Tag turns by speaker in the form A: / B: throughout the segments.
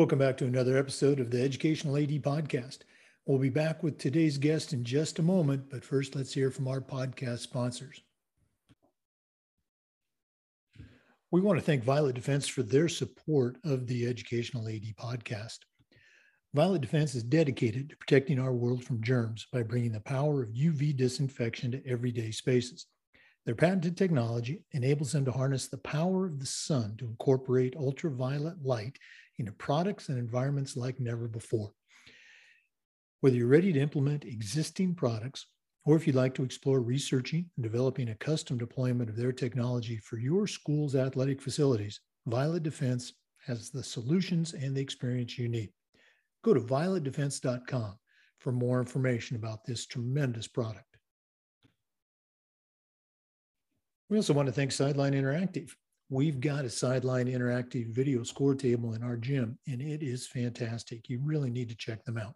A: Welcome back to another episode of the Educational AD Podcast. We'll be back with today's guest in just a moment, but first let's hear from our podcast sponsors. We want to thank Violet Defense for their support of the Educational AD Podcast. Violet Defense is dedicated to protecting our world from germs by bringing the power of UV disinfection to everyday spaces. Their patented technology enables them to harness the power of the sun to incorporate ultraviolet light into products and environments like never before. Whether you're ready to implement existing products or if you'd like to explore researching and developing a custom deployment of their technology for your school's athletic facilities, Violet Defense has the solutions and the experience you need. Go to violetdefense.com for more information about this tremendous product. We also want to thank Sideline Interactive. We've got a Sideline Interactive video score table in our gym, and it is fantastic. You really need to check them out.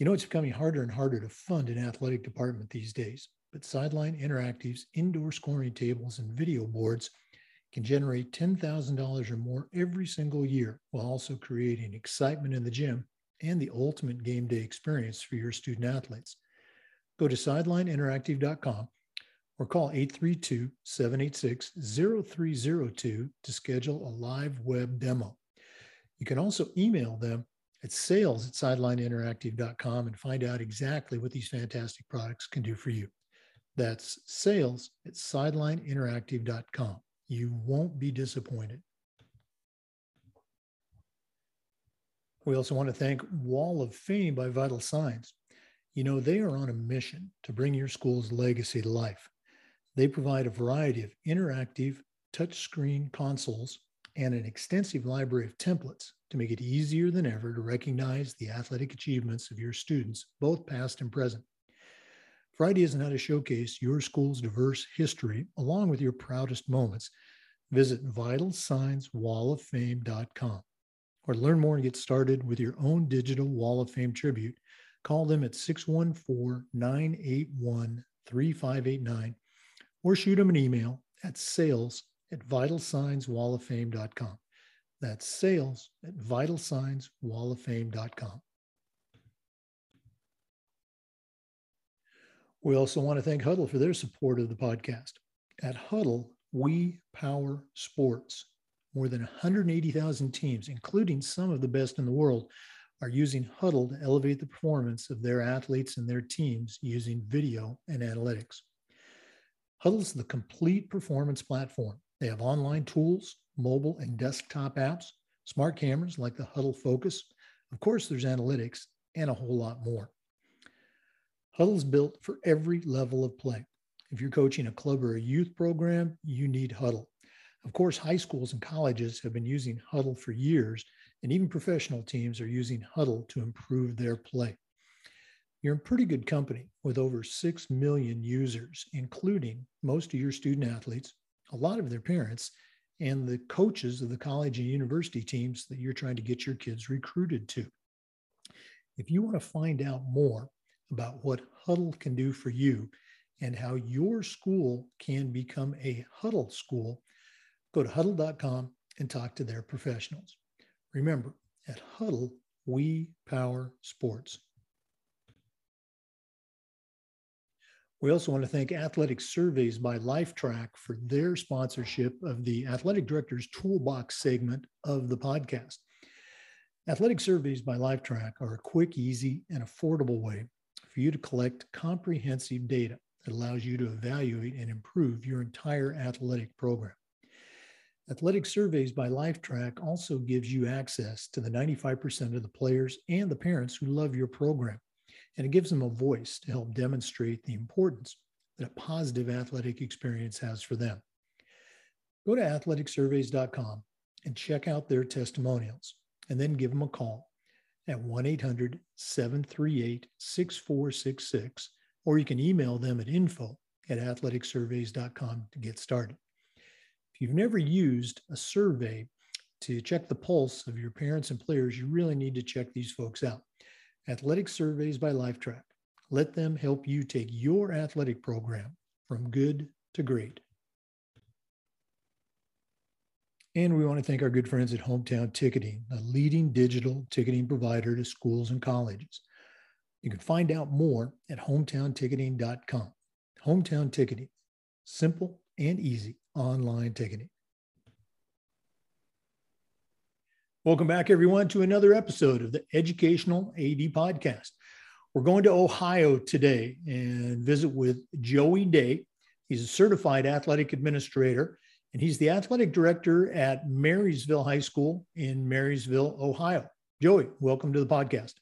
A: You know, it's becoming harder and harder to fund an athletic department these days, but Sideline Interactive's indoor scoring tables and video boards can generate $10,000 or more every single year while also creating excitement in the gym and the ultimate game day experience for your student athletes. Go to sidelineinteractive.com or call 832 786 0302 to schedule a live web demo. You can also email them at sales at sidelineinteractive.com and find out exactly what these fantastic products can do for you. That's sales at sidelineinteractive.com. You won't be disappointed. We also want to thank Wall of Fame by Vital Signs. You know, they are on a mission to bring your school's legacy to life. They provide a variety of interactive touchscreen consoles and an extensive library of templates to make it easier than ever to recognize the athletic achievements of your students, both past and present. For ideas on how to showcase your school's diverse history along with your proudest moments, visit vitalsignswalloffame.com or learn more and get started with your own digital Wall of Fame tribute. Call them at 614 981 3589 or shoot them an email at sales at vitalsignswalloffame.com. That's sales at vitalsignswalloffame.com. We also want to thank Hudl for their support of the podcast. At Hudl, we power sports. More than 180,000 teams, including some of the best in the world, are using Hudl to elevate the performance of their athletes and their teams using video and analytics. Hudl is the complete performance platform. They have online tools, mobile and desktop apps, smart cameras like the Hudl Focus. Of course, there's analytics and a whole lot more. Hudl is built for every level of play. If you're coaching a club or a youth program, you need Hudl. Of course, high schools and colleges have been using Hudl for years, and even professional teams are using Hudl to improve their play you're in pretty good company with over 6 million users, including most of your student athletes, a lot of their parents, and the coaches of the college and university teams that you're trying to get your kids recruited to. If you want to find out more about what Hudl can do for you and how your school can become a Hudl school, go to hudl.com and talk to their professionals. Remember, at Hudl, we power sports. We also want to thank Athletic Surveys by Lifetrack for their sponsorship of the Athletic Director's Toolbox segment of the podcast. Athletic Surveys by Lifetrack are a quick, easy, and affordable way for you to collect comprehensive data that allows you to evaluate and improve your entire athletic program. Athletic Surveys by Lifetrack also gives you access to the 95% of the players and the parents who love your program and it gives them a voice to help demonstrate the importance that a positive athletic experience has for them. Go to athleticsurveys.com and check out their testimonials, and then give them a call at 1 800 738 6466, or you can email them at info at athleticsurveys.com to get started. If you've never used a survey to check the pulse of your parents and players, you really need to check these folks out. Athletic Surveys by Lifetrack. Let them help you take your athletic program from good to great. And we want to thank our good friends at Hometown Ticketing, a leading digital ticketing provider to schools and colleges. You can find out more at hometownticketing.com. Hometown Ticketing, simple and easy online ticketing. Welcome back, everyone, to another episode of the Educational AD Podcast. We're going to Ohio today and visit with Joey Day. He's a certified athletic administrator and he's the athletic director at Marysville High School in Marysville, Ohio. Joey, welcome to the podcast.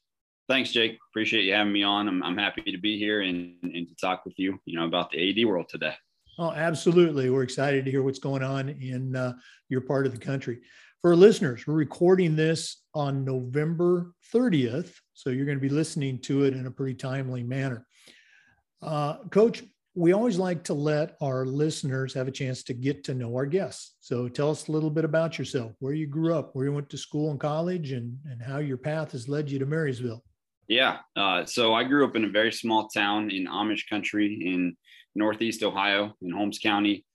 B: Thanks, Jake. Appreciate you having me on. I'm, I'm happy to be here and, and to talk with you, you know, about the AD world today.
A: Oh, absolutely. We're excited to hear what's going on in uh, your part of the country. For listeners, we're recording this on November 30th, so you're going to be listening to it in a pretty timely manner. Uh, Coach, we always like to let our listeners have a chance to get to know our guests. So tell us a little bit about yourself, where you grew up, where you went to school and college, and, and how your path has led you to Marysville.
B: Yeah. Uh, so I grew up in a very small town in Amish country in Northeast Ohio in Holmes County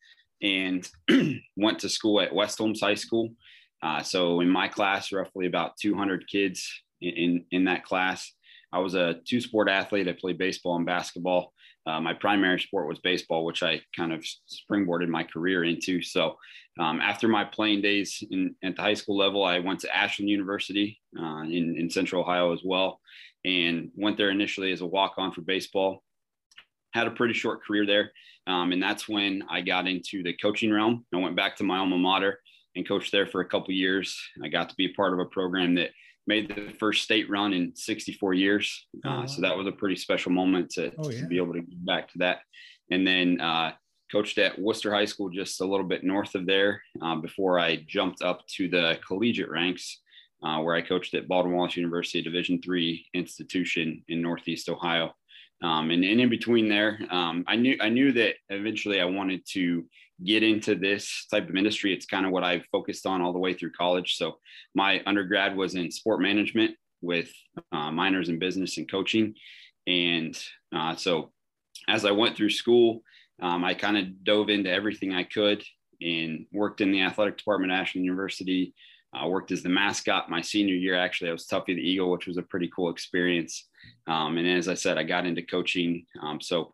B: and went to school at West Holmes High School. Uh, so in my class, roughly about 200 kids in, in, in that class. I was a two sport athlete. I played baseball and basketball. Uh, my primary sport was baseball, which I kind of springboarded my career into. So, um, after my playing days in, at the high school level, I went to Ashland University uh, in, in Central Ohio as well, and went there initially as a walk on for baseball. Had a pretty short career there, um, and that's when I got into the coaching realm. I went back to my alma mater and coached there for a couple years. I got to be a part of a program that made the first state run in 64 years. Uh, so that was a pretty special moment to, oh, yeah. to, be able to get back to that. And then uh, coached at Wooster High School, just a little bit north of there, uh, before I jumped up to the collegiate ranks, uh, where I coached at Baldwin Wallace University, Division three institution in Northeast Ohio. Um, and, and, in between there, um, I knew I knew that eventually I wanted to get into this type of industry. It's kind of what I focused on all the way through college. So my undergrad was in sport management with uh, minors in business and coaching. And uh, so as I went through school, um, I kind of dove into everything I could and worked in the athletic department at Ashland University. I worked as the mascot my senior year. Actually, I was Tuffy the Eagle, which was a pretty cool experience. Um, and as I said, I got into coaching. Um, so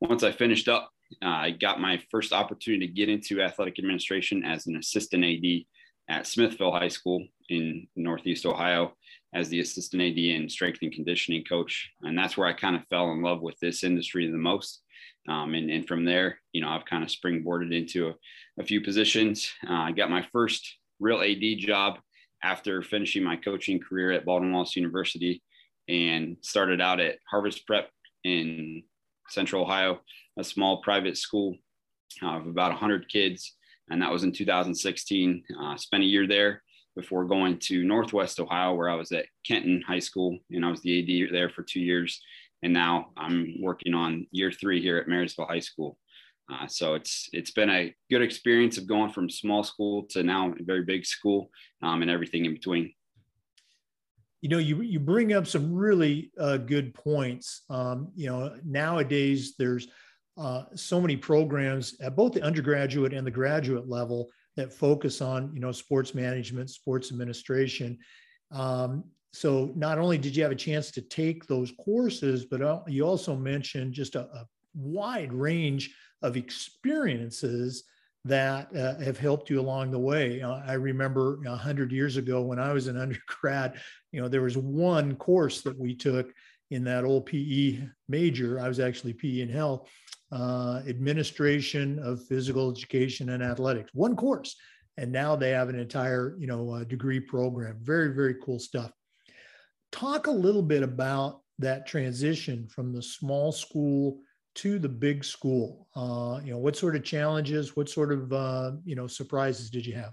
B: once I finished up uh, I got my first opportunity to get into athletic administration as an assistant AD at Smithville High School in Northeast Ohio as the assistant AD and strength and conditioning coach. And that's where I kind of fell in love with this industry the most. Um, and, and from there, you know, I've kind of springboarded into a, a few positions. Uh, I got my first real AD job after finishing my coaching career at Baldwin Wallace University and started out at Harvest Prep in Central Ohio a small private school uh, of about 100 kids. And that was in 2016. Uh, spent a year there before going to Northwest Ohio, where I was at Kenton High School, and I was the AD there for two years. And now I'm working on year three here at Marysville High School. Uh, so it's it's been a good experience of going from small school to now a very big school um, and everything in between.
A: You know, you you bring up some really uh, good points. Um, you know, nowadays there's uh, so many programs at both the undergraduate and the graduate level that focus on you know sports management sports administration um, so not only did you have a chance to take those courses but uh, you also mentioned just a, a wide range of experiences that uh, have helped you along the way. Uh, I remember a hundred years ago when I was an undergrad, you know, there was one course that we took in that old PE major. I was actually PE and health, uh, administration of physical education and athletics, one course. And now they have an entire, you know, uh, degree program. Very, very cool stuff. Talk a little bit about that transition from the small school to the big school. Uh, you know, what sort of challenges, what sort of, uh, you know, surprises did you have?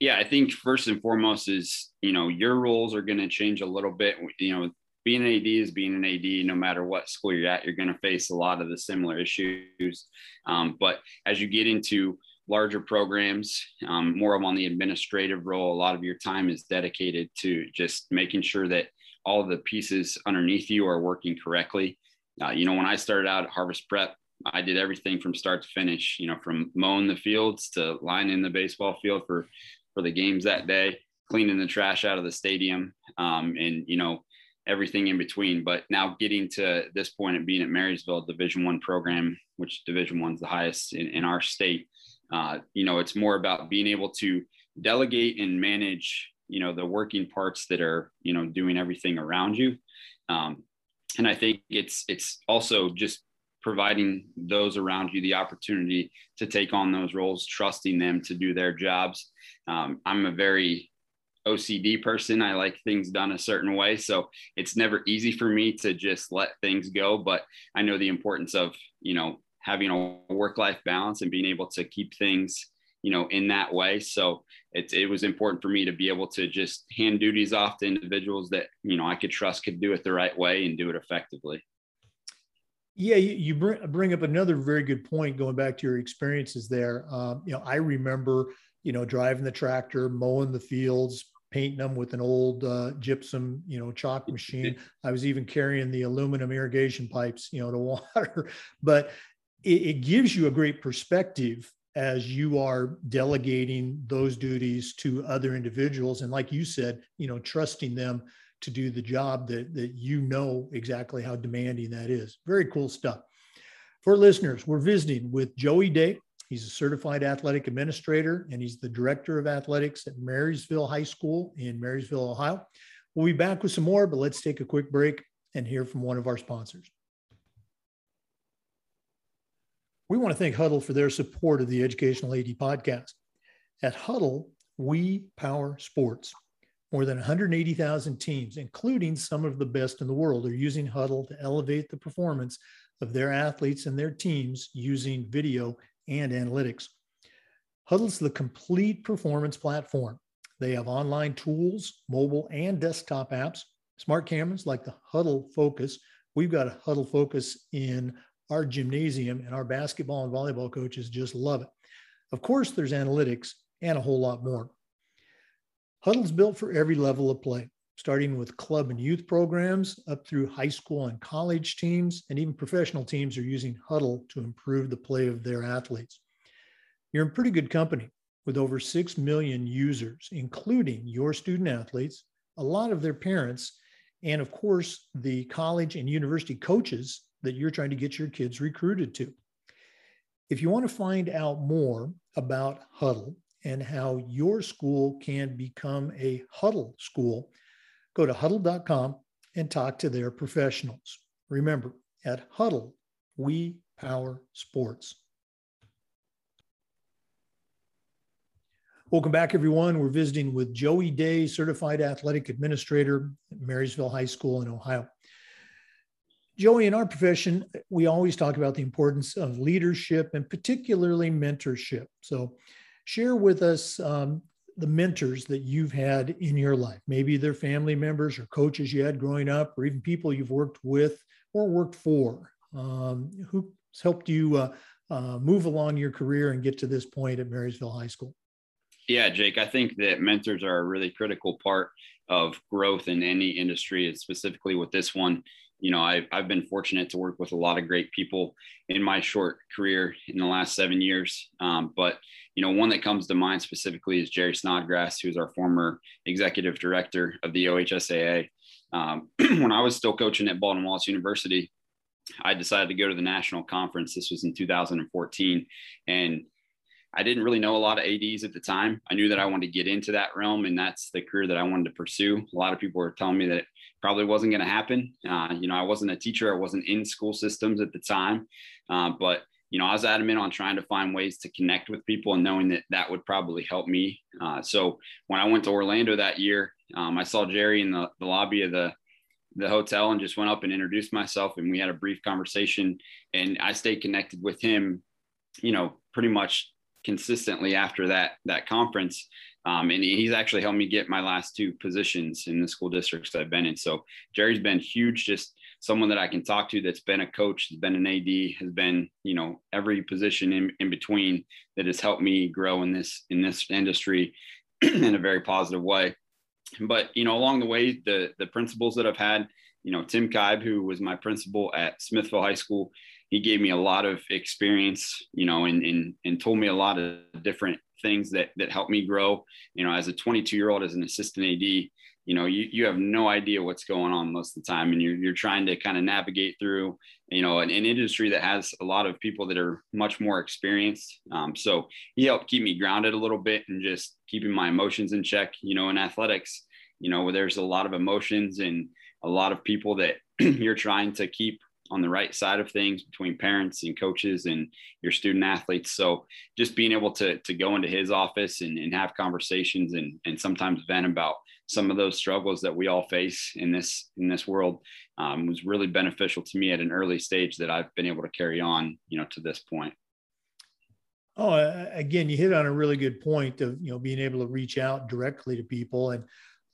B: Yeah, I think first and foremost is, you know, your roles are going to change a little bit. You know, being an AD is being an AD. No matter what school you're at, you're going to face a lot of the similar issues. Um, but as you get into larger programs, um, more of on the administrative role, a lot of your time is dedicated to just making sure that all the pieces underneath you are working correctly. Uh, you know, when I started out at Harvest Prep, I did everything from start to finish, you know, from mowing the fields to lining the baseball field for, for the games that day, cleaning the trash out of the stadium, um, and, you know, everything in between. But now getting to this point of being at Marysville Division One program, which Division One's the highest in, in our state, uh, you know, it's more about being able to delegate and manage, you know, the working parts that are, you know, doing everything around you. Um, and I think it's it's also just providing those around you the opportunity to take on those roles, trusting them to do their jobs. Um, I'm a very OCD person. I like things done a certain way. So it's never easy for me to just let things go. But I know the importance of, you know, having a work life balance and being able to keep things, you know, in that way. So it, it was important for me to be able to just hand duties off to individuals that, you know, I could trust could do it the right way and do it effectively.
A: Yeah, you, bring, bring up another very good point going back to your experiences there. Um, you know, I remember, you know, driving the tractor, mowing the fields, painting them with an old uh, gypsum, you know, chalk machine. I was even carrying the aluminum irrigation pipes, you know, to water. But it, it gives you a great perspective as you are delegating those duties to other individuals. And like you said, you know, trusting them to do the job that, that you know exactly how demanding that is. Very cool stuff. For listeners, we're visiting with Joey Day. He's a certified athletic administrator and he's the director of athletics at Marysville High School in Marysville, Ohio. We'll be back with some more, but let's take a quick break and hear from one of our sponsors. We want to thank Hudl for their support of the Educational AD podcast. At Hudl, we power sports. More than 180,000 teams, including some of the best in the world, are using Hudl to elevate the performance of their athletes and their teams using video and analytics. Hudl's the complete performance platform. They have online tools, mobile and desktop apps, smart cameras like the Hudl Focus. We've got a Hudl Focus in our gymnasium, and our basketball and volleyball coaches just love it. Of course, there's analytics and a whole lot more. Hudl's built for every level of play, starting with club and youth programs up through high school and college teams, and even professional teams are using Hudl to improve the play of their athletes. You're in pretty good company with over 6 million users, including your student athletes, a lot of their parents, and of course, the college and university coaches that you're trying to get your kids recruited to. If you want to find out more about Hudl and how your school can become a Hudl school, go to hudl.com and talk to their professionals. Remember, at Hudl, we power sports. Welcome back, everyone. We're visiting with Joey Day, Certified Athletic Administrator at Marysville High School in Ohio. Joey, in our profession, we always talk about the importance of leadership and particularly mentorship. So, share with us um, the mentors that you've had in your life. Maybe they're family members or coaches you had growing up, or even people you've worked with or worked for. Um, who's helped you uh, uh, move along your career and get to this point at Marysville High School?
B: Yeah, Jake, I think that mentors are a really critical part of growth in any industry, and specifically with this one you know, I've, I've been fortunate to work with a lot of great people in my short career in the last seven years. Um, but, you know, one that comes to mind specifically is Jerry Snodgrass, who's our former executive director of the OHSAA. Um, when I was still coaching at Baldwin Wallace University, I decided to go to the national conference. This was in 2014. And I didn't really know a lot of ADs at the time. I knew that I wanted to get into that realm, and that's the career that I wanted to pursue. A lot of people were telling me that it probably wasn't going to happen. Uh, you know, I wasn't a teacher, I wasn't in school systems at the time, uh, but you know, I was adamant on trying to find ways to connect with people and knowing that that would probably help me. Uh, so when I went to Orlando that year, um, I saw Jerry in the, the lobby of the the hotel and just went up and introduced myself and we had a brief conversation and I stayed connected with him, you know, pretty much consistently after that that conference. Um, and he's actually helped me get my last two positions in the school districts I've been in. So Jerry's been huge, just someone that I can talk to that's been a coach, has been an AD, has been, you know, every position in, in between that has helped me grow in this in this industry in a very positive way. But you know, along the way, the the principals that I've had you know, Tim Kibe, who was my principal at Smithville High School, he gave me a lot of experience, you know, and, and, and told me a lot of different things that, that helped me grow, you know, as a 22 year old, as an assistant AD, you know, you, you have no idea what's going on most of the time. And you're, you're trying to kind of navigate through, you know, an, an industry that has a lot of people that are much more experienced. Um, so he helped keep me grounded a little bit and just keeping my emotions in check, you know, in athletics, you know, where there's a lot of emotions and a lot of people that you're trying to keep on the right side of things between parents and coaches and your student athletes. So just being able to, to go into his office and, and have conversations and, and sometimes vent about some of those struggles that we all face in this in this world um, was really beneficial to me at an early stage that I've been able to carry on, you know, to this point.
A: Oh, again, you hit on a really good point of you know being able to reach out directly to people and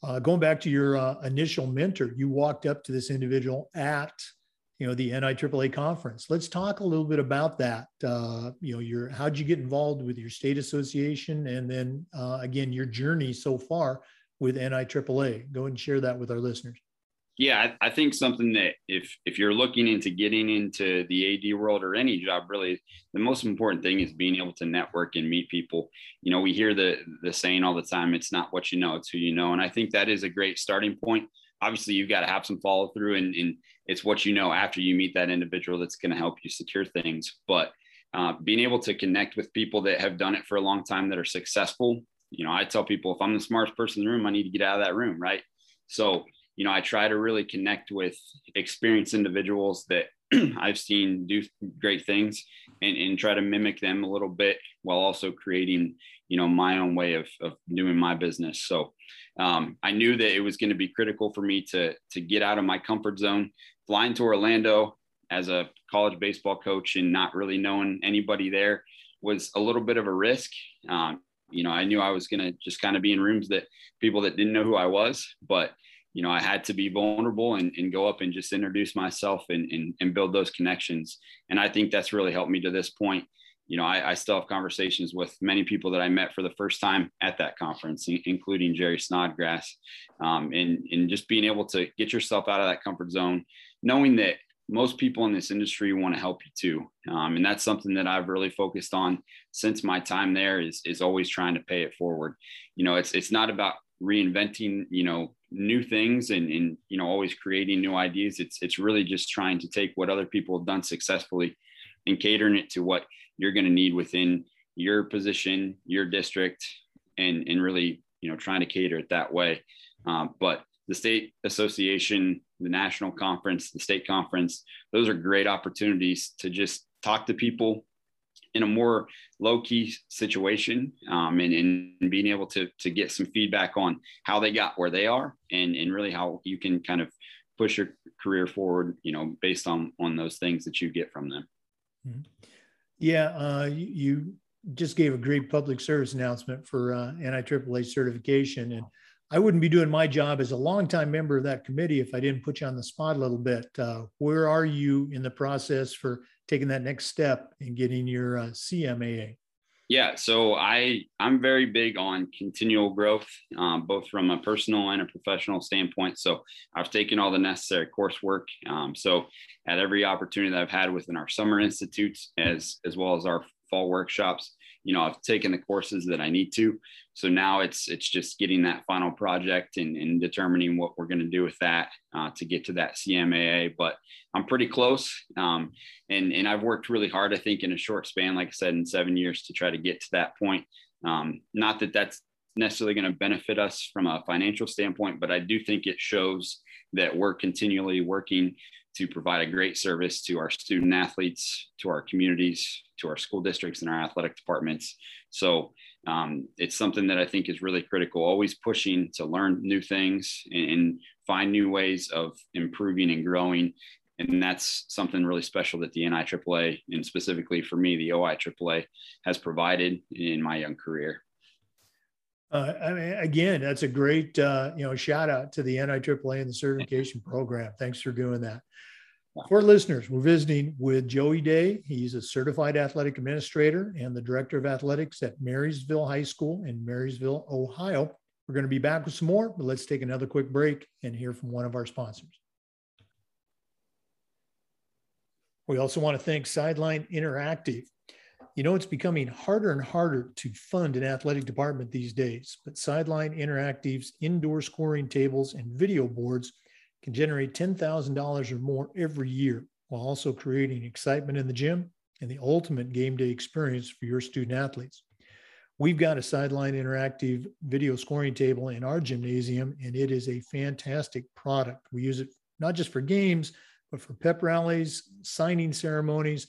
A: uh, going back to your uh, initial mentor. You walked up to this individual at you know the NIAAA conference. Let's talk a little bit about that. Uh, you know, your how'd you get involved with your state association, and then uh, again your journey so far with NIAAA. Go and share that with our listeners.
B: Yeah, I, I, think something that if if you're looking into getting into the AD world or any job, really, the most important thing is being able to network and meet people. You know, we hear the the saying all the time, "It's not what you know, it's who you know," and I think that is a great starting point. Obviously, you've got to have some follow through, and, and it's what you know after you meet that individual that's going to help you secure things. But uh, being able to connect with people that have done it for a long time that are successful you know, I tell people if I'm the smartest person in the room, I need to get out of that room, right? So, you know, I try to really connect with experienced individuals that I've seen do great things and, and try to mimic them a little bit while also creating, you know, my own way of, of doing my business. So um, I knew that it was going to be critical for me to, to get out of my comfort zone. Flying to Orlando as a college baseball coach and not really knowing anybody there was a little bit of a risk. Um, you know, I knew I was going to just kind of be in rooms that people that didn't know who I was, but you know, I had to be vulnerable and, and go up and just introduce myself and, and, and build those connections. And I think that's really helped me to this point. You know, I, I, still have conversations with many people that I met for the first time at that conference, including Jerry Snodgrass, um, and, and just being able to get yourself out of that comfort zone, knowing that most people in this industry want to help you too. Um, and that's something that I've really focused on since my time there is, is always trying to pay it forward. You know, it's, it's not about reinventing, you know, new things and, and, you know, always creating new ideas. It's, it's really just trying to take what other people have done successfully and catering it to what you're going to need within your position, your district, and, and really, you know, trying to cater it that way. Um, but the state association, the national conference, the state conference, those are great opportunities to just talk to people in a more low key situation um, and, and being able to, to get some feedback on how they got where they are and, and really how you can kind of push your career forward, you know, based on, on those things that you get from them.
A: Mm-hmm. Yeah. Uh, you just gave a great public service announcement for uh, NIAAA certification. And I wouldn't be doing my job as a longtime member of that committee if I didn't put you on the spot a little bit. Uh, where are you in the process for taking that next step and getting your uh, CMAA?
B: Yeah, so I I'm very big on continual growth, um, both from a personal and a professional standpoint. So I've taken all the necessary coursework. Um, so at every opportunity that I've had within our summer institutes, as as well as our fall workshops, you know i've taken the courses that i need to. So now it's it's just getting that final project and, and determining what we're going to do with that uh, to get to that cmaa but i'm pretty close um, and and i've worked really hard i think in a short span like i said in seven years to try to get to that point. Um, not that that's necessarily going to benefit us from a financial standpoint but i do think it shows that we're continually working to provide a great service to our student athletes, to our communities, to our school districts, and our athletic departments. So um, it's something that I think is really critical, always pushing to learn new things and, and find new ways of improving and growing. And that's something really special that the NIAAA and specifically for me, the OIAAA has provided in my young career.
A: Uh, I mean, again, that's a great uh, you know shout out to the NIAAA and the certification program. Thanks for doing that. For listeners, we're visiting with Joey Day. He's a certified athletic administrator and the director of athletics at Marysville High School in Marysville, Ohio. We're going to be back with some more, but let's take another quick break and hear from one of our sponsors. We also want to thank Sideline Interactive. You know, it's becoming harder and harder to fund an athletic department these days, but Sideline Interactive's indoor scoring tables and video boards can generate $10,000 or more every year while also creating excitement in the gym and the ultimate game day experience for your student athletes. We've got a sideline interactive video scoring table in our gymnasium, and it is a fantastic product. We use it not just for games, but for pep rallies, signing ceremonies,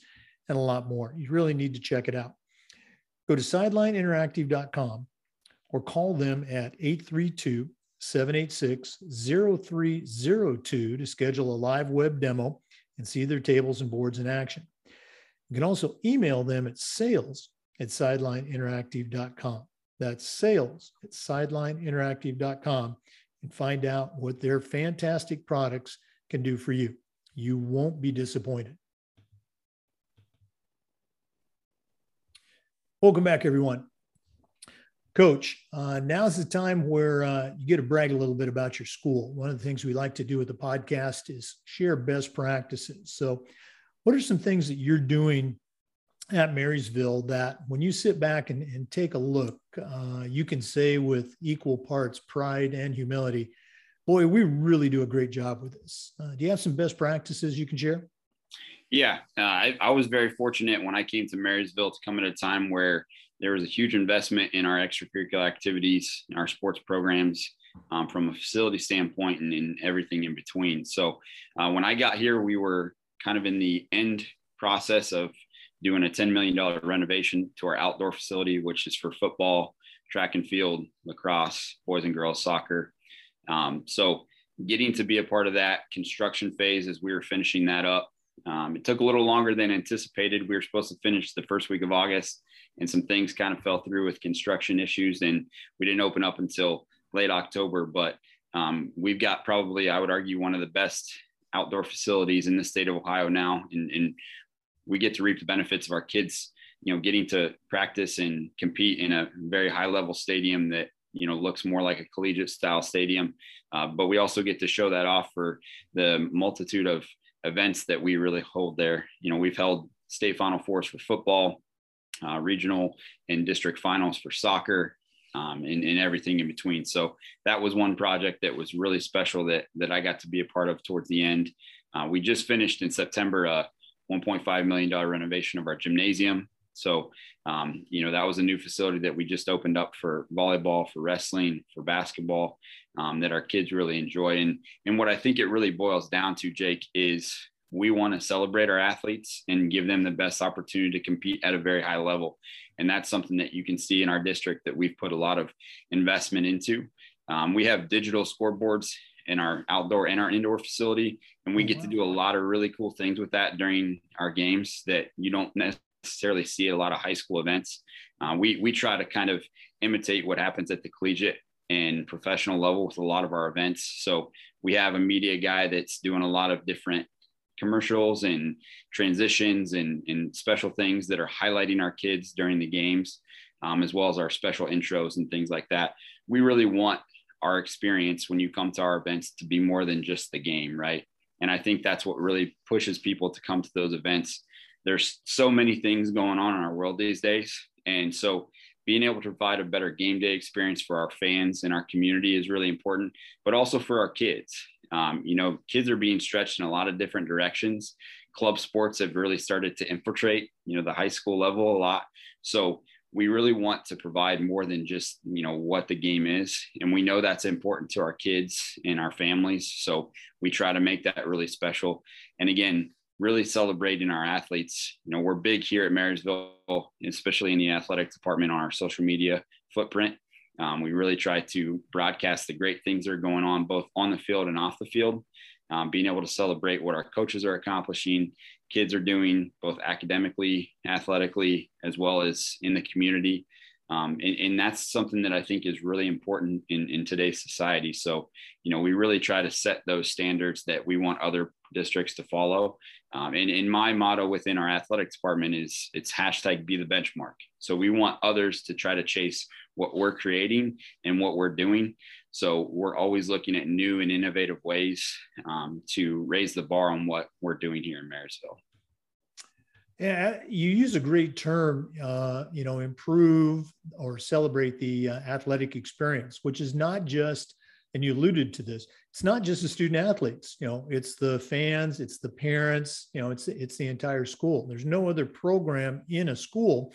A: and a lot more. You really need to check it out. Go to sidelineinteractive.com or call them at 832 786 0302 to schedule a live web demo and see their tables and boards in action. You can also email them at sales at sidelineinteractive.com. That's sales at sidelineinteractive.com and find out what their fantastic products can do for you. You won't be disappointed. Welcome back, everyone. Coach, uh, now's the time where uh, you get to brag a little bit about your school. One of the things we like to do with the podcast is share best practices. So, what are some things that you're doing at Marysville that when you sit back and, and take a look, uh, you can say with equal parts pride and humility, boy, we really do a great job with this. Uh, do you have some best practices you can share?
B: Yeah, uh, I, I was very fortunate when I came to Marysville to come at a time where there was a huge investment in our extracurricular activities, our sports programs, um, from a facility standpoint, and in everything in between. So uh, when I got here, we were kind of in the end process of doing a $10 million renovation to our outdoor facility, which is for football, track and field, lacrosse, boys and girls soccer. Um, so getting to be a part of that construction phase as we were finishing that up. Um, it took a little longer than anticipated. We were supposed to finish the first week of August, and some things kind of fell through with construction issues, and we didn't open up until late October. But um, we've got probably, I would argue, one of the best outdoor facilities in the state of Ohio now, and, and we get to reap the benefits of our kids, you know, getting to practice and compete in a very high level stadium that, you know, looks more like a collegiate style stadium. Uh, but we also get to show that off for the multitude of events that we really hold there. You know, we've held state final fours for football, uh, regional and district finals for soccer, um, and, and, everything in between. So that was one project that was really special that that I got to be a part of towards the end. Uh, we just finished in September a $1.5 million renovation of our gymnasium. So, um, you know, that was a new facility that we just opened up for volleyball, for wrestling, for basketball um, that our kids really enjoy. And, and what I think it really boils down to, Jake, is we want to celebrate our athletes and give them the best opportunity to compete at a very high level. And that's something that you can see in our district that we've put a lot of investment into. Um, we have digital scoreboards in our outdoor and our indoor facility. And we oh, get to do a lot of really cool things with that during our games that you don't necessarily see at a lot of high school events. Uh, we, we try to kind of imitate what happens at the collegiate and professional level with a lot of our events. So we have a media guy that's doing a lot of different commercials and transitions and, and special things that are highlighting our kids during the games, um, as well as our special intros and things like that. We really want our experience when you come to our events to be more than just the game, right? And I think that's what really pushes people to come to those events. There's so many things going on in our world these days. And so being able to provide a better game day experience for our fans and our community is really important, but also for our kids. Um, you know, kids are being stretched in a lot of different directions. Club sports have really started to infiltrate, you know, the high school level a lot. So we really want to provide more than just you know what the game is and we know that's important to our kids and our families so we try to make that really special and again really celebrating our athletes you know we're big here at marysville especially in the athletic department on our social media footprint um, we really try to broadcast the great things that are going on both on the field and off the field um, being able to celebrate what our coaches are accomplishing kids are doing both academically, athletically, as well as in the community. Um, and, and, that's something that I think is really important in, in today's society. So, you know, we really try to set those standards that we want other districts to follow. Um, and, and my motto within our athletic department is it's hashtag be the benchmark. So we want others to try to chase what we're creating and what we're doing. So we're always looking at new and innovative ways um, to raise the bar on what we're doing here in Marysville.
A: Yeah, you use a great term, uh, you know, improve or celebrate the uh, athletic experience, which is not just, and you alluded to this, it's not just the student athletes, you know, it's the fans, it's the parents, you know, it's it's the entire school. There's no other program in a school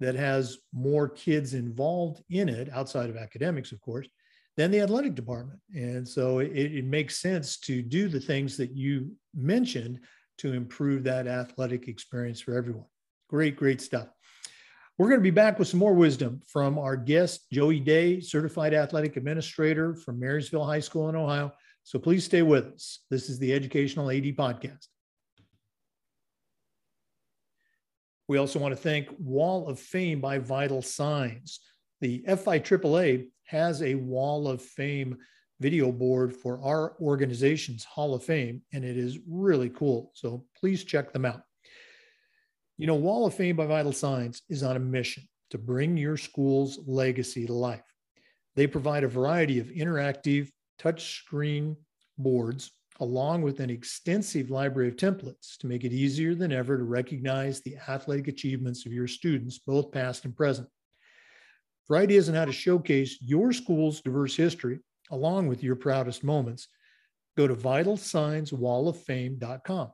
A: that has more kids involved in it outside of academics, of course, than the athletic department. And so it, it makes sense to do the things that you mentioned to improve that athletic experience for everyone. Great, great stuff. We're going to be back with some more wisdom from our guest, Joey Day, certified athletic administrator from Marysville High School in Ohio. So please stay with us. This is the Educational AD Podcast. We also want to thank Wall of Fame by Vital Signs. The FIAAA has a Wall of Fame video board for our organization's Hall of Fame, and it is really cool. So please check them out. You know, Wall of Fame by Vital Signs is on a mission to bring your school's legacy to life. They provide a variety of interactive touchscreen boards along with an extensive library of templates to make it easier than ever to recognize the athletic achievements of your students, both past and present. For ideas on how to showcase your school's diverse history, along with your proudest moments, go to vitalsignswalloffame.com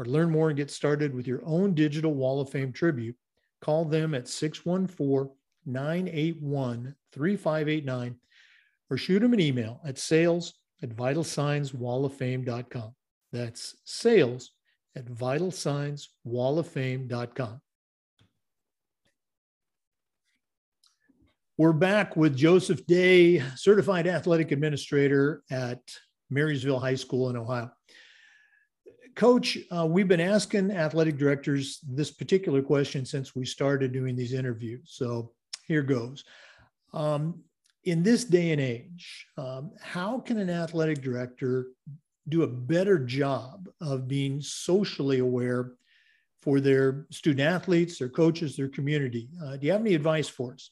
A: or learn more and get started with your own digital Wall of Fame tribute. Call them at 614 981 3589 or shoot them an email at sales at vitalsignswalloffame.com. That's sales at vitalsignswalloffame.com. We're back with Joseph Day, certified athletic administrator at Marysville High School in Ohio. Coach, uh, we've been asking athletic directors this particular question since we started doing these interviews. So here goes. Um, in this day and age, um, how can an athletic director do a better job of being socially aware for their student athletes, their coaches, their community? Uh, do you have any advice for us?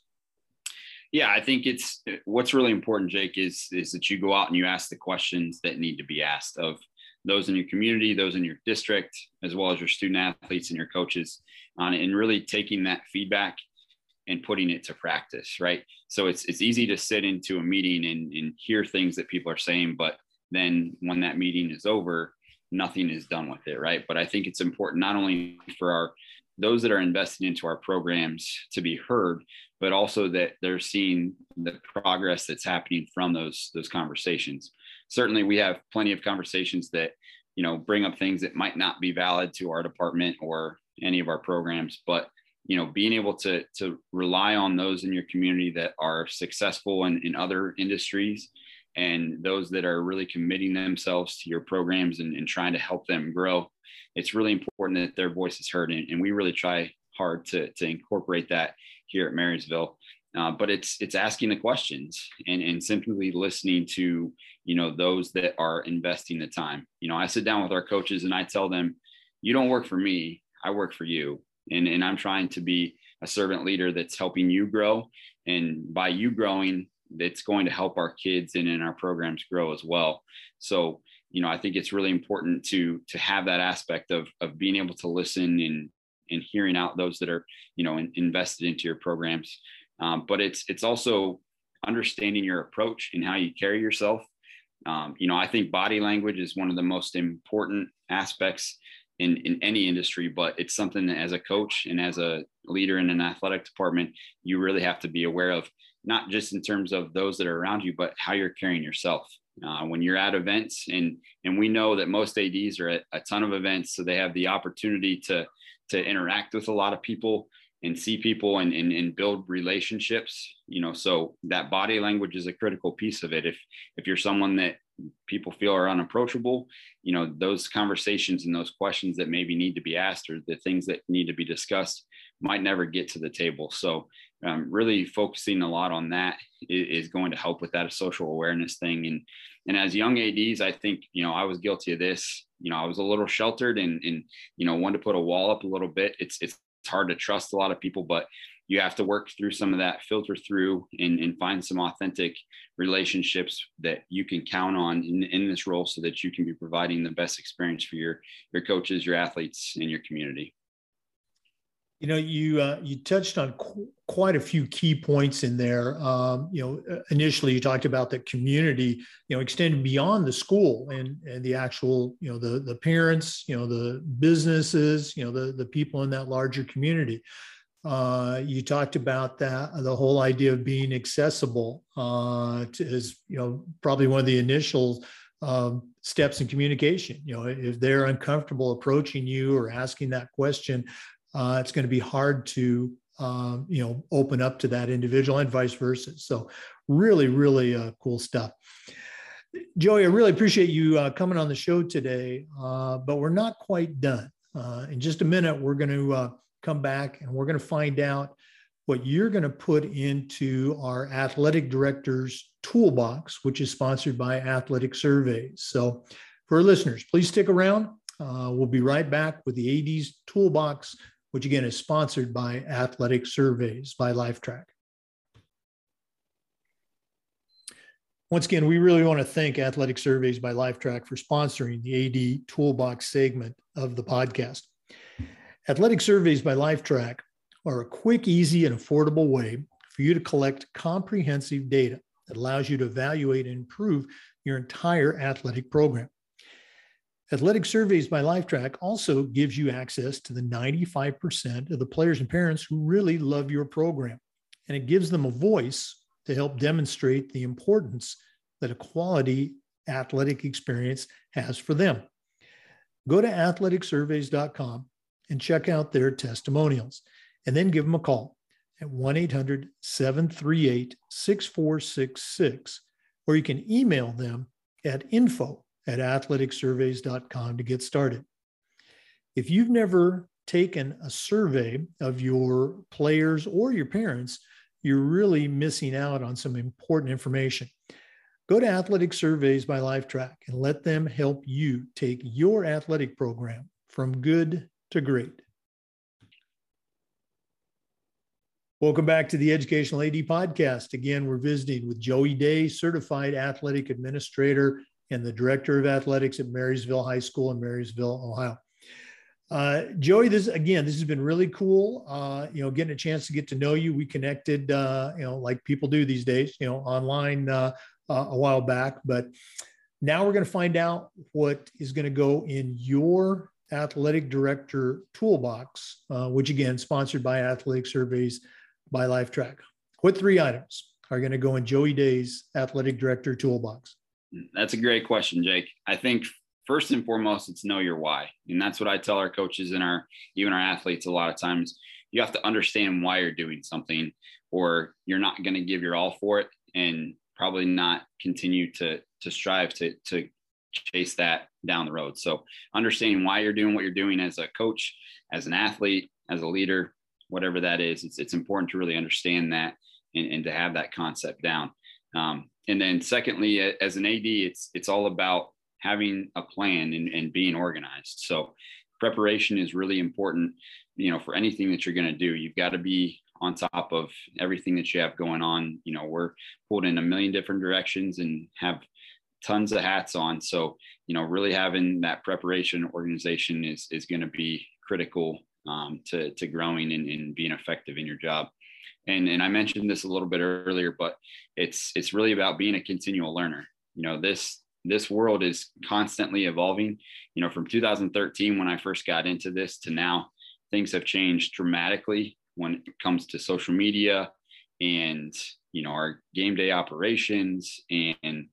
B: yeah, I think it's what's really important, Jake, is is that you go out and you ask the questions that need to be asked of those in your community, those in your district, as well as your student athletes and your coaches, on it, and really taking that feedback and putting it to practice, right? So it's it's easy to sit into a meeting and, and hear things that people are saying, but then when that meeting is over, nothing is done with it, right? But I think it's important not only for our those that are invested into our programs to be heard, but also that they're seeing the progress that's happening from those those conversations. Certainly, we have plenty of conversations that you know bring up things that might not be valid to our department or any of our programs, but you know being able to to rely on those in your community that are successful in, in other industries and those that are really committing themselves to your programs and, and trying to help them grow it's really important that their voice is heard and, and we really try hard to, to incorporate that here at Marysville. Uh, but it's it's asking the questions and, and simply listening to you know those that are investing the time. You know, I sit down with our coaches and I tell them, you don't work for me, I work for you. And, and I'm trying to be a servant leader that's helping you grow. And by you growing, it's going to help our kids and in our programs grow as well. So, you know, I think it's really important to to have that aspect of of being able to listen and and hearing out those that are you know in, invested into your programs um, but it's it's also understanding your approach and how you carry yourself. Um, you know i think body language is one of the most important aspects in, in any industry but it's something that as a coach and as a leader in an athletic department you really have to be aware of not just in terms of those that are around you but how you're carrying yourself. Uh, when you're at events and and we know that most ads are at a ton of events so they have the opportunity to to interact with a lot of people and see people and, and, and build relationships you know so that body language is a critical piece of it. If if you're someone that people feel are unapproachable you know those conversations and those questions that maybe need to be asked or the things that need to be discussed might never get to the table. So um, really focusing a lot on that is, is going to help with that social awareness thing. And and as young ads i think you know i was guilty of this. You know, I was a little sheltered and, and, you know, wanted to put a wall up a little bit. It's it's, it's hard to trust a lot of people, but you have to work through some of that, filter through and, and find some authentic relationships that you can count on in, in this role so that you can be providing the best experience for your, your coaches, your athletes, and your community.
A: You know, you uh, you touched on qu- quite a few key points in there. Um, you know, uh, initially you talked about the community, you know, extending beyond the school and and the actual, you know, the the parents, you know, the businesses, you know, the the people in that larger community. Uh, you talked about that the whole idea of being accessible uh, to, is you know probably one of the initial um, steps in communication. You know, if they're uncomfortable approaching you or asking that question, uh, it's going to be hard to um, you know open up to that individual and vice versa. So really really uh, cool stuff. Joey i really appreciate you uh, coming on the show today uh, but we're not quite done. Uh, in just a minute we're going to uh, come back and we're going to find out what you're going to put into our athletic directors toolbox which is sponsored by athletic surveys so for our listeners please stick around. Uh, we'll be right back with the AD's toolbox which again is sponsored by Athletic Surveys by Lifetrack. Once again, we really want to thank Athletic Surveys by Lifetrack for sponsoring the AD Toolbox segment of the podcast. Athletic Surveys by Lifetrack are a quick, easy, and affordable way for you to collect comprehensive data that allows you to evaluate and improve your entire athletic program. Athletic Surveys by Lifetrack also gives you access to the 95% of the players and parents who really love your program. And it gives them a voice to help demonstrate the importance that a quality athletic experience has for them. Go to athleticsurveys.com and check out their testimonials, and then give them a call at 1 800 738 6466, or you can email them at info at athleticsurveys.com to get started. If you've never taken a survey of your players or your parents, you're really missing out on some important information. Go to Athletic Surveys by Lifetrack and let them help you take your athletic program from good to great. Welcome back to the Educational AD Podcast. Again, we're visiting with Joey Day, certified athletic administrator and the director of athletics at Marysville High School in Marysville, Ohio. Uh, Joey, this again, this has been really cool. Uh, you know, getting a chance to get to know you. We connected, uh, you know, like people do these days, you know, online uh, uh, a while back. But now we're going to find out what is going to go in your athletic director toolbox, uh, which again, sponsored by Athletic Surveys by Lifetrack. What three items are going to go in Joey Day's athletic director toolbox?
B: That's a great question, Jake. I think first and foremost, it's know your why. And that's what I tell our coaches and our even our athletes a lot of times. You have to understand why you're doing something, or you're not going to give your all for it and probably not continue to to strive to to chase that down the road. So understanding why you're doing what you're doing as a coach, as an athlete, as a leader, whatever that is, it's it's important to really understand that and, and to have that concept down. Um, and then secondly, as an AD, it's it's all about having a plan and, and being organized. So preparation is really important, you know, for anything that you're going to do. You've got to be on top of everything that you have going on. You know, we're pulled in a million different directions and have tons of hats on. So, you know, really having that preparation organization is is going to be critical um, to to growing and, and being effective in your job and and I mentioned this a little bit earlier, but it's it's really about being a continual learner. You know, this this world is constantly evolving. You know, from 2013 when I first got into this to now, things have changed dramatically when it comes to social media and you know our game day operations and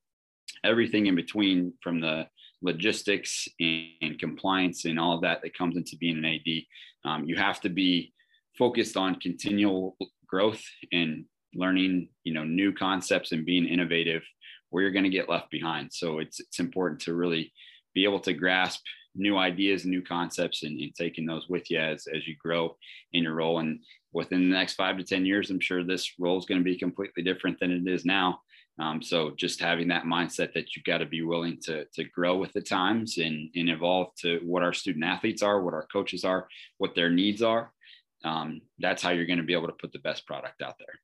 B: everything in between from the logistics and, compliance and all of that that comes into being an AD. Um, you have to be focused on continual growth and learning you know new concepts and being innovative or you're going to get left behind. So it's it's important to really be able to grasp new ideas new concepts and, and taking those with you as as you grow in your role. And within the next five to ten years i'm sure this role is going to be completely different than it is now. Um, so just having that mindset that you've got to be willing to, to grow with the times and, and evolve to what our student athletes are, what our coaches are, what their needs are, um, that's how you're going to be able to put the best product out there.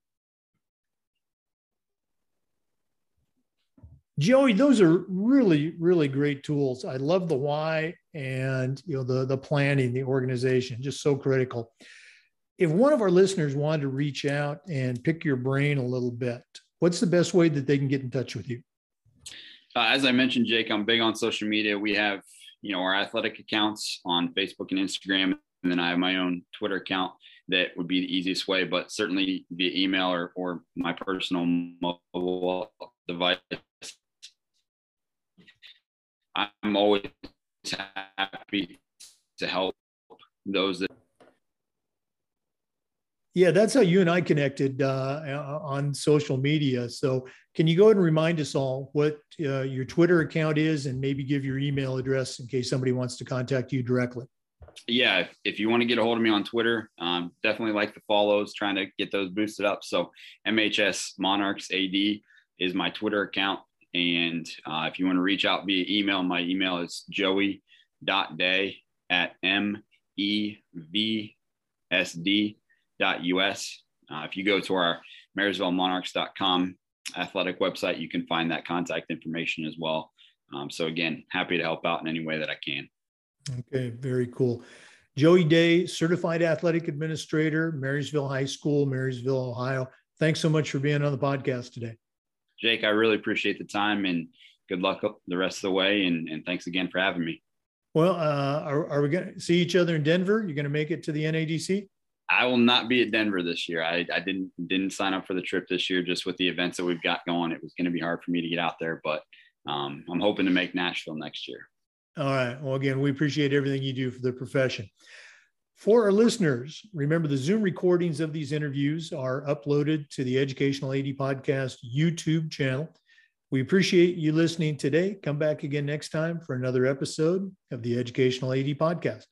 A: Joey, those are really, really great tools. I love the why and you know the the planning, the organization, just so critical. if one of our listeners wanted to reach out and pick your brain a little bit, what's the best way that they can get in touch with you?
B: Uh, as I mentioned, Jake, I'm big on social media. We have, you know, our athletic accounts on Facebook and Instagram, then I have my own Twitter account. That would be the easiest way, but certainly via email or, or my personal mobile device. I'm always happy to help those that
A: yeah, that's how you and I connected uh, on social media. So, can you go ahead and remind us all what uh, your Twitter account is and maybe give your email address in case somebody wants to contact you directly?
B: Yeah, if, if you want to get a hold of me on Twitter, um, definitely like the follows, trying to get those boosted up. So, MHS Monarchs AD is my Twitter account. And uh, if you want to reach out via email, my email is joey.day at mevsd us. Uh, if you go to our marysvillemonarchs.com athletic website, you can find that contact information as well. Um, so again, happy to help out in any way that I can.
A: Okay, very cool. Joey Day, certified athletic administrator, Marysville High School, Marysville, Ohio. Thanks so much for being on the podcast today.
B: Jake, I really appreciate the time and good luck the rest of the way. And, and thanks again for having me.
A: Well, uh, are, are we going to see each other in Denver? You're going to make it to the NADC?
B: I will not be at Denver this year. I, I didn't didn't sign up for the trip this year just with the events that we've got going. It was going to be hard for me to get out there, but um, I'm hoping to make Nashville next year.
A: All right. Well, again, we appreciate everything you do for the profession. For our listeners, remember the Zoom recordings of these interviews are uploaded to the Educational AD Podcast YouTube channel. We appreciate you listening today. Come back again next time for another episode of the Educational AD Podcast.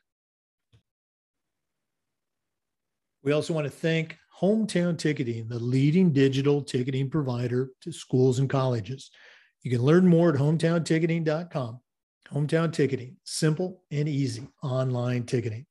A: We also want to thank Hometown Ticketing, the leading digital ticketing provider to schools and colleges. You can learn more at hometownticketing.com. Hometown ticketing, simple and easy online ticketing.